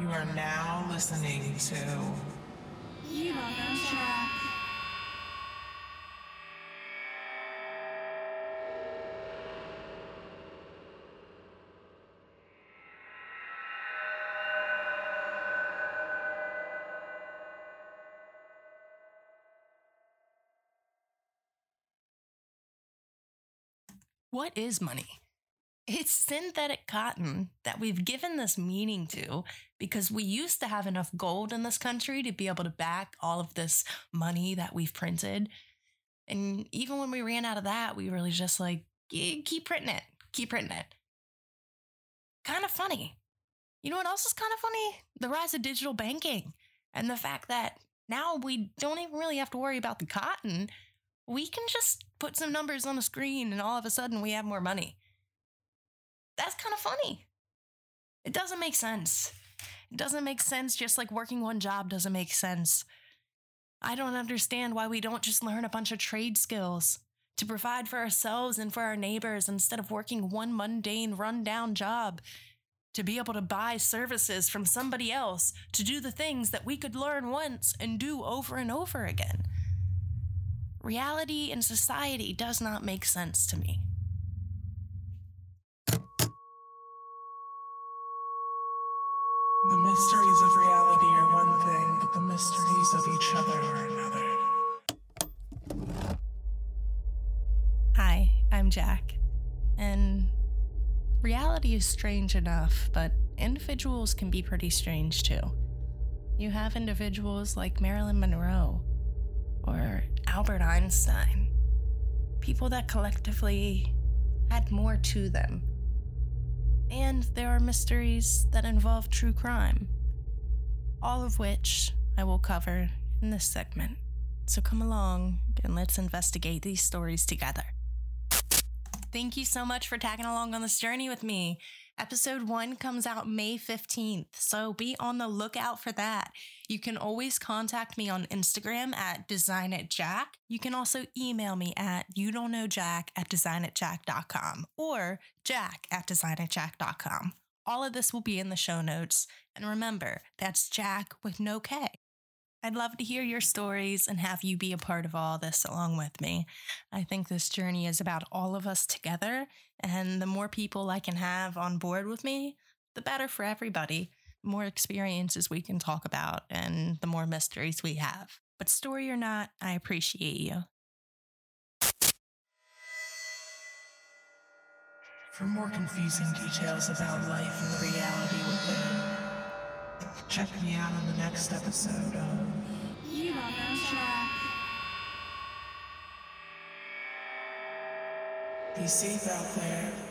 You are now listening to. What is money? It's synthetic cotton that we've given this meaning to because we used to have enough gold in this country to be able to back all of this money that we've printed. And even when we ran out of that, we really just like, keep printing it, keep printing it. Kind of funny. You know what else is kind of funny? The rise of digital banking and the fact that now we don't even really have to worry about the cotton. We can just put some numbers on the screen and all of a sudden we have more money. That's kind of funny. It doesn't make sense. It doesn't make sense, just like working one job doesn't make sense. I don't understand why we don't just learn a bunch of trade skills to provide for ourselves and for our neighbors instead of working one mundane, rundown job to be able to buy services from somebody else to do the things that we could learn once and do over and over again. Reality and society does not make sense to me. The mysteries of reality are one thing, but the mysteries of each other are another. Hi, I'm Jac. And reality is strange enough, but individuals can be pretty strange too. You have individuals like Marilyn Monroe or Albert Einstein, people that collectively had more to them. And there are mysteries that involve true crime, all of which I will cover in this segment. So come along and let's investigate these stories together. Thank you so much for tagging along on this journey with me. Episode one comes out May 15th, so be on the lookout for that. You can always contact me on Instagram at designitjac. You can also email me at you don't know jac at designitjac.com or jac at designitjac.com. All of this will be in the show notes. And remember, that's Jac with no K. I'd love to hear your stories and have you be a part of all this along with me. I think this journey is about all of us together, and the more people I can have on board with me, the better for everybody. The more experiences we can talk about, and the more mysteries we have. But story or not, I appreciate you. For more confusing details about life and the reality within, check me out on the next episode of You don't know Be safe out there.